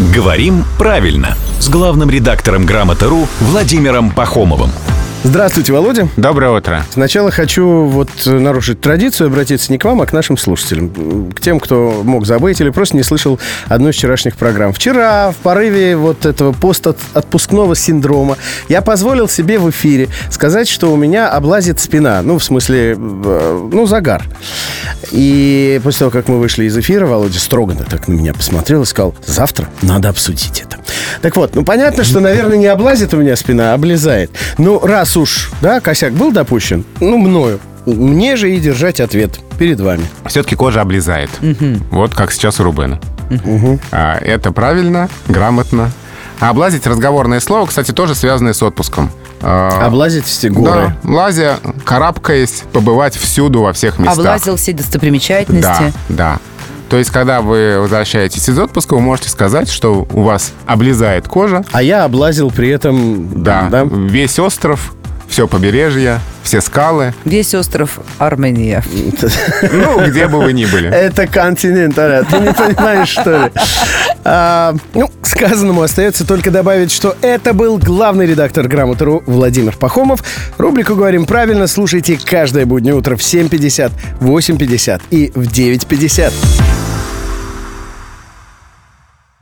Говорим правильно с главным редактором «Грамоты.ру» Владимиром Пахомовым. Здравствуйте, Володя. Доброе утро. Сначала хочу вот нарушить традицию, обратиться не к вам, а к нашим слушателям. К тем, кто мог забыть или просто не слышал одну из вчерашних программ. Вчера, в порыве вот этого постотпускного синдрома, я позволил себе в эфире сказать, что у меня облазит спина. Ну, в смысле, э, ну, загар. И после того, как мы вышли из эфира, Володя строго так на меня посмотрел и сказал, завтра надо обсудить это. Так вот, ну, понятно, что, наверное, не облазит у меня спина, а облезает. Ну, раз уж, да, косяк был допущен, ну, мною, мне же и держать ответ перед вами. Все-таки кожа облезает. Угу. Вот как сейчас у Рубена. Угу. А, это правильно, грамотно. А облазить разговорное слово, кстати, тоже связанное с отпуском. А, Облазить все горы. Да, лазя, карабкаясь, побывать всюду, во всех местах. Облазил все достопримечательности. Да, да. То есть, когда вы возвращаетесь из отпуска, вы можете сказать, что у вас облезает кожа. А я облазил при этом... Да, да? весь остров, все побережье, все скалы. Весь остров Армения. Ну, где бы вы ни были. Это континент, Аля. Ты не понимаешь, что ли? А, ну, сказанному остается только добавить, что это был главный редактор «Грамоты.ру» Владимир Пахомов. Рубрику «Говорим правильно» слушайте каждое буднее утро в 7.50, 8.50 и в 9.50.